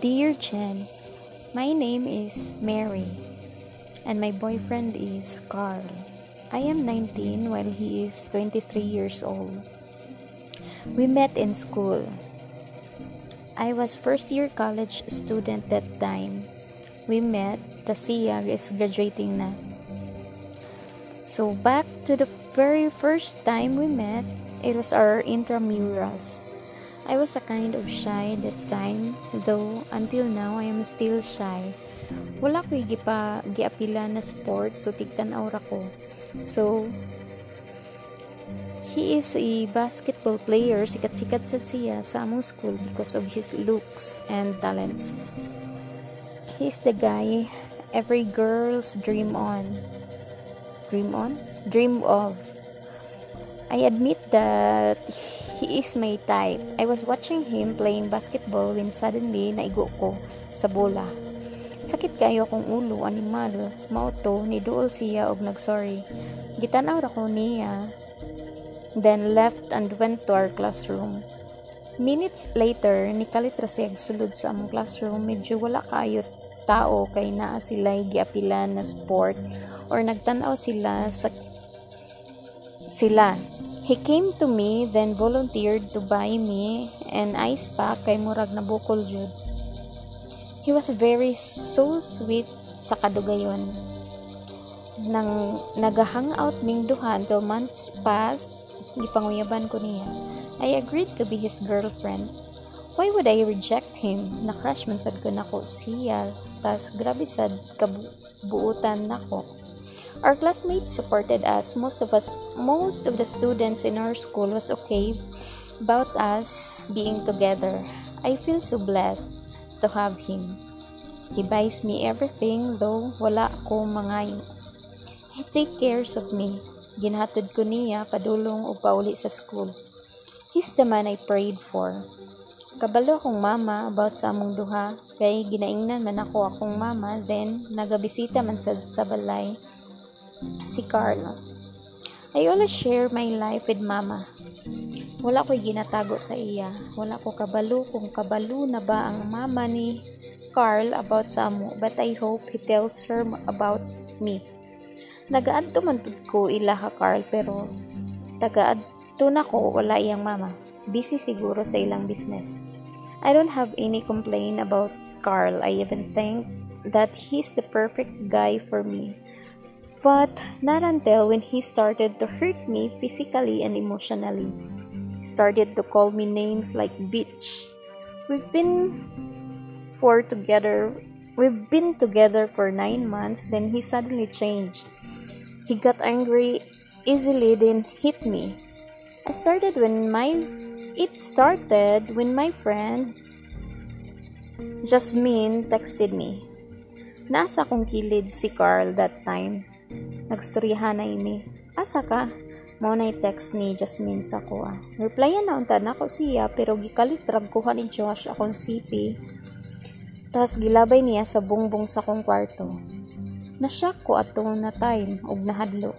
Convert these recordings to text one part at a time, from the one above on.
Dear Jen, my name is Mary and my boyfriend is Carl. I am 19 while he is 23 years old. We met in school. I was first year college student that time. We met, Tasia is graduating na. So back to the very first time we met, it was our intramurals. I was a kind of shy that time, though until now I am still shy. Wala ko'y gipa giapila na sport, so tigtan aura ko. So, He is a basketball player, sikat-sikat sa siya sa among school because of his looks and talents. He's the guy every girl's dream on. Dream on? Dream of. I admit that he is my type. I was watching him playing basketball when suddenly naigo ko sa bola. Sakit kayo akong ulo, animal. Mauto, ni duol siya og nagsorry. Gitanaw ra ko niya then left and went to our classroom. Minutes later, nikalit ra siya sulod sa among classroom. Medyo wala kayo tao kay naa sila giapila na sport or nagtanaw sila sa sila. He came to me then volunteered to buy me an ice pack kay murag na bukol jud. He was very so sweet sa kadugayon. Nang nagahang-out ming duha until months passed, gipanguyaban ko niya. I agreed to be his girlfriend. Why would I reject him? Na-crush man sad ko nako siya. Tas grabe sad kabuutan nako. Our classmates supported us. Most of us, most of the students in our school was okay about us being together. I feel so blessed to have him. He buys me everything though wala ko mga He take cares of me. Ginhatod ko niya padulong o pauli sa school. He's the man I prayed for. Kabalo akong mama about sa among duha, kay ginaingnan man ako akong mama, then nagabisita man sa, sa balay si Carla. I always share my life with mama. Wala ko'y ginatago sa iya. Wala ko kabalo kung kabalo na ba ang mama ni Carl about sa amo, but I hope he tells her about me. Nagaadto man ko ila ha Carl pero tagaadto na ko wala iyang mama. Busy siguro sa ilang business. I don't have any complaint about Carl. I even think that he's the perfect guy for me. But not until when he started to hurt me physically and emotionally. He Started to call me names like bitch. We've been for together we've been together for nine months then he suddenly changed he got angry easily, then hit me. I started when my it started when my friend Jasmine texted me. Nasa kong kilid si Carl that time. Nagstoryahan na ini. Asa ka? Mao na text ni Jasmine sa ko. Ah. Replyan na unta nako siya pero gikalit rag kuha ni Josh akong CP. Tas gilabay niya sa bungbong sa kong kwarto. Nasyak ko ato na time og nahadlo.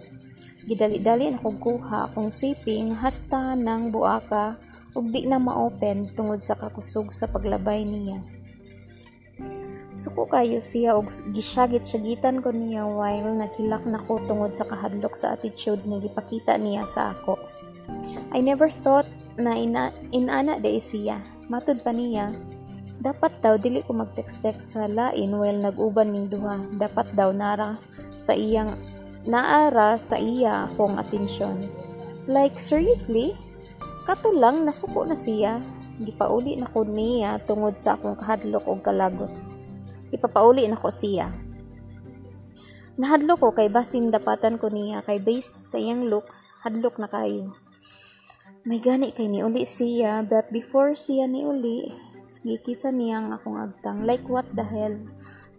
Gidali-dali na kog kuha akong siping hasta ng buaka ug di na ma-open tungod sa kakusog sa paglabay niya. Suko kayo siya og gisyagit-syagitan ko niya while naghilak na ko tungod sa kahadlok sa attitude na gipakita niya sa ako. I never thought na ina inana day siya. Matud pa niya, dapat daw dili ko mag-text-text sa lain while nag-uban ning duha. Dapat daw nara sa iyang naara sa iya akong atensyon. Like seriously? Kato lang nasuko na siya. Gipauli na ko niya tungod sa akong kahadlok og kalagot. Ipapauli na ko siya. Nahadlok ko kay basin dapatan ko niya kay based sa iyang looks, hadlok na kayo. May gani kay ni uli siya, but before siya ni uli, Gikisa niya nga akong agtang. Like what the hell?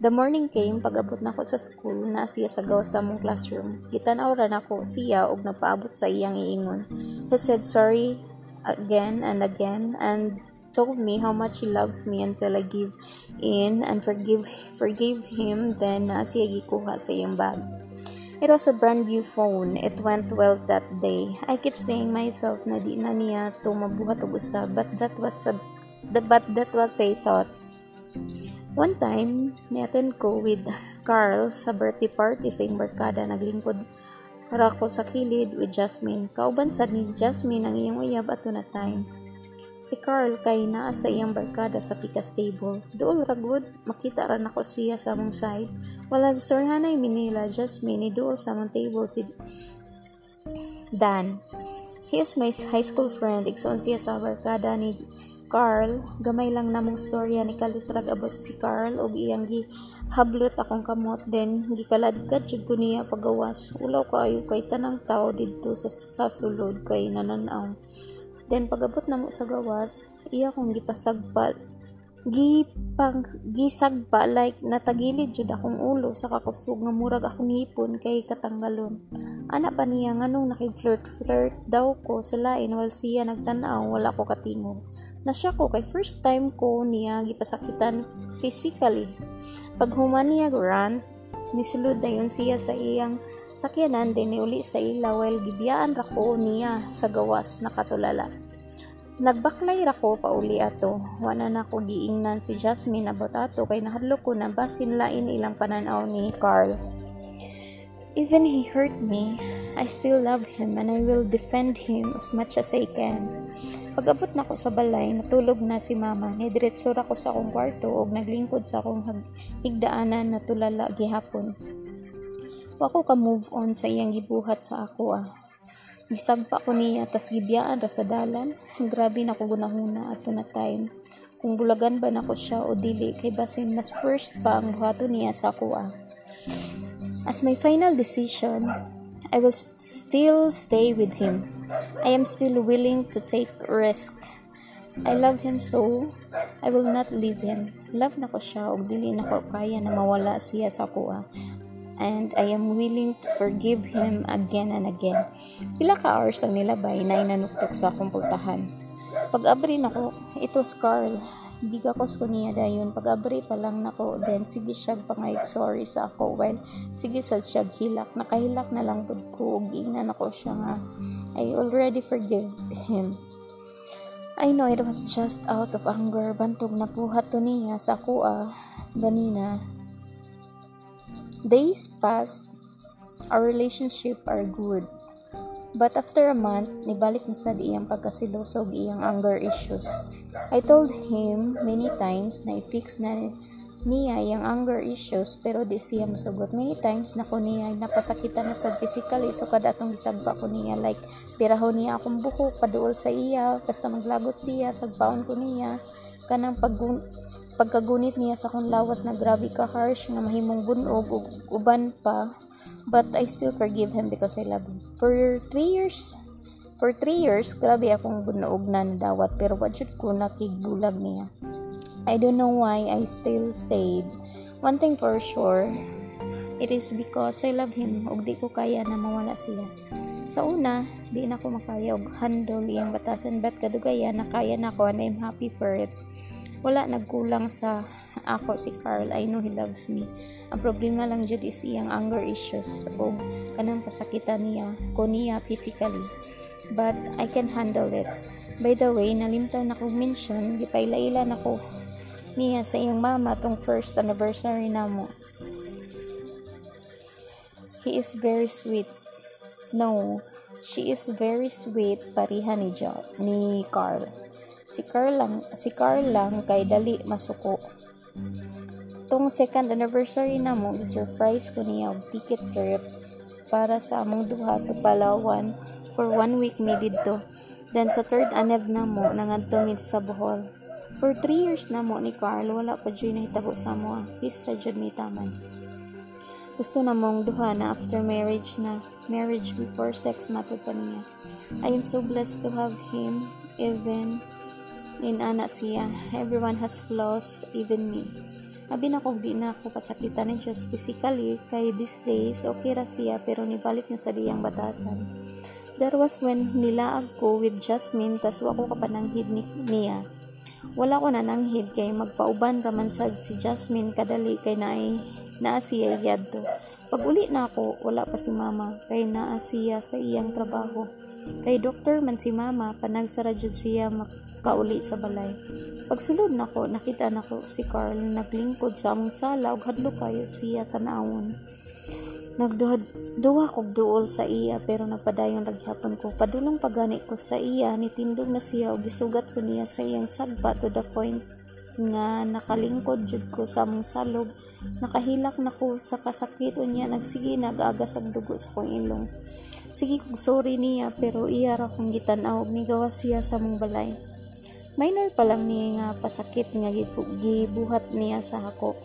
The morning came, pag-abot na ko sa school, na siya sa gawa sa mong classroom. Gitanaw ra na ko siya og napaabot sa iyang iingon. He said sorry again and again and told me how much he loves me until I give in and forgive forgive him then na siya gikuha sa iyang bag. It was a brand new phone. It went well that day. I keep saying myself na di na niya to mabuhat og usab but that was a but that was I thought. One time, niattend ko with Carl sa birthday party sa barkada. Naglingkod ra ko sa kilid with Jasmine. Kauban sad ni Jasmine ang iyang uyab ato na time. Si Carl kay naa sa iyang barkada sa pikas table. Dool ra good, makita ra nako siya sa among side. Wala sorhanay minila Jasmine ni dool sa among table si Dan. He is my high school friend. Igsoon siya sa barkada ni Carl, gamay lang namong storya ni Kalitrag abot si Carl og iyang gi hablot akong kamot then gikaladkad jud ko niya pagawas. Ulaw kaayo kay tanang tao didto sa, sa sulod kay nananaw. Then pagabot namo sa gawas, iya kong gipasagpat gipang gisagpa like natagilid jud akong ulo sa kakusog nga murag akong hipon kay katanggalon. Ana pa niya nganong nakig-flirt flirt daw ko sa lain while siya nagtan-aw wala ko katingog. Na siya ko kay first time ko niya gipasakitan physically. Pag human niya run misulod dayon siya sa iyang sakyanan din uli sa ila while gibiyaan ra niya sa gawas nakatulala Nagbaklay ra ko pauli ato. Wala na ko giingnan si Jasmine about ato kay nahadlok ko na basin lain ilang pananaw ni Carl. Even he hurt me, I still love him and I will defend him as much as I can. Pag-abot na ko sa balay, natulog na si mama. Nidiretso ra ko sa akong kwarto og naglingkod sa akong higdaanan na tulala gihapon. Wa ko ka move on sa iyang gibuhat sa ako ah. Gisagpa ko niya tas gibiyaan ra sa dalan. Grabe na ko gunahuna ato na time. Kung bulagan ba nako siya o dili kay basin mas first pa ang buhato niya sa kuha. As my final decision, I will still stay with him. I am still willing to take risk. I love him so, I will not leave him. Love na ko siya og dili na ko kaya na mawala siya sa kuha and I am willing to forgive him again and again. Pila ka hours ang nilabay na inanuktok sa akong pultahan. Pag-abri nako, ito Carl. Gigakos ko niya dayon. Pag-abri pa lang nako, then sige siya pangayok sorry sa ako. While sige sa siya hilak. Nakahilak na lang pud ko. Ug ingnan ako siya nga. I already forgive him. I know it was just out of anger. Bantog napuhat to niya sa kuha ganina Days passed, our relationship are good. But after a month, nibalik na sad iyang pagkasilosog iyang anger issues. I told him many times na i-fix na niya iyang anger issues pero di siya masugot. Many times na ko niya napasakitan na sad physically so kada atong gisagba ko niya like pirahon niya akong buhok paduol sa iya basta maglagot siya sagbaon ko niya kanang pag pagkagunit niya sa kong lawas na grabe ka harsh nga mahimong bunog ug uban pa but I still forgive him because I love him. For 3 years for 3 years grabe akong bunog na nadawat pero what should ko nakigulag niya? I don't know why I still stayed. One thing for sure it is because I love him ug di ko kaya na mawala siya. Sa una, di na ko makaya og handle iyang batasan but kadugayan na kaya na ko and I'm happy for it wala nagkulang sa ako si Carl. I know he loves me. Ang problema lang jud is iyang anger issues o kanang pasakitan niya ko niya physically. But I can handle it. By the way nalimtan na ko mention gipaila-ila na ko niya sa iyang mama tong first anniversary namo. He is very sweet. No she is very sweet pariha ni John ni Carl Si Carl lang, si Carl lang kay dali masuko. Tong second anniversary na mo, surprise ko niya og ticket trip para sa among duha to Palawan for one week mi didto. Then sa third aneb na mo, nangadto mi sa Bohol. For 3 years na mo ni Carl, wala pa dyan nahitabo sa mo. Kiss ra dyan mi taman. Gusto na mong duha na after marriage na. Marriage before sex matod pa niya. I am so blessed to have him, even in ana siya. Everyone has flaws, even me. Abi na kung di na ako kasakitan ni Diyos physically, kay these days, okay ra siya, pero nibalik na sa diyang batasan. There was when nilaag ko with Jasmine, tas wa ko kapananghid ni niya. Wala ko nananghid kay magpauban raman sad si Jasmine kadali kay naay naa siya yadto. Pag uli na ako, wala pa si mama kay naa siya sa iyang trabaho. Kay doktor man si mama, panagsara jud siya makauli sa balay. Pagsulod nako, nakita nako si Carl naglingkod sa among sala ug hadlo kayo siya tanawon. Nagduha duwa kog duol sa iya pero nagpadayon ragyapon ko. Padulong pagani ko sa iya, nitindog na siya ug gisugat ko niya sa iyang sagba to the point nga nakalingkod jud ko sa among salog. Nakahilak na ko sa kasakit niya nagsige nagagas ang dugo sa kong ilong. Sige kog sorry niya pero iya ra kong gitan-aw ug migawas siya sa mong balay. Minor pa lang niya nga pasakit nga gibuhat niya sa hako.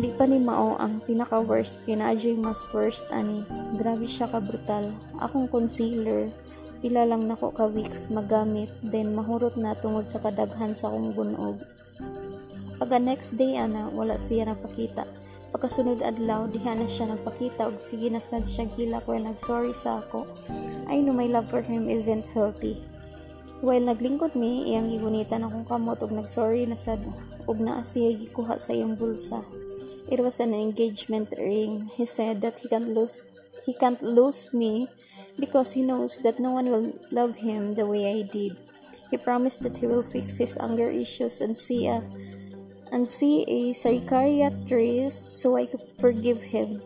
Di pa ni mao ang pinaka worst kina mas worst ani. Grabe siya ka brutal. Akong concealer pila lang nako ka weeks magamit then mahurot na tungod sa kadaghan sa akong bunog. Pagka next day ana wala siya nagpakita pagkasunod adlaw diha na siya nagpakita og sige na sad siya hilak while nag-sorry sa ako I know my love for him isn't healthy while naglingkod mi iyang gigunitan akong kamot og nag-sorry na sad og naa siya gikuha sa iyang bulsa It was an engagement ring. He said that he can't lose he can't lose me because he knows that no one will love him the way I did. He promised that he will fix his anger issues and see a and see a psychiatrist so I could forgive him.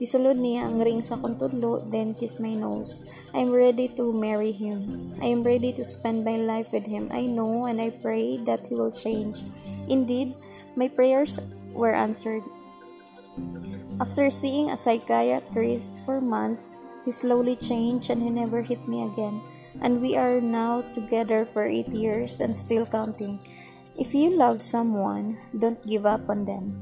Isulod niya ang ring sa kontudlo, then kiss my nose. I am ready to marry him. I am ready to spend my life with him. I know and I pray that he will change. Indeed, my prayers were answered. After seeing a psychiatrist for months, he slowly changed and he never hit me again. And we are now together for eight years and still counting. If you love someone, don't give up on them.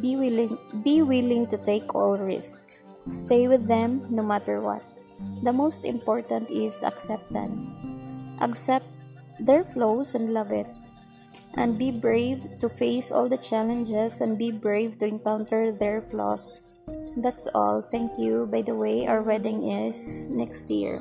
Be willing, be willing to take all risk. Stay with them no matter what. The most important is acceptance. Accept their flaws and love it and be brave to face all the challenges and be brave to encounter their flaws. That's all. Thank you. By the way, our wedding is next year.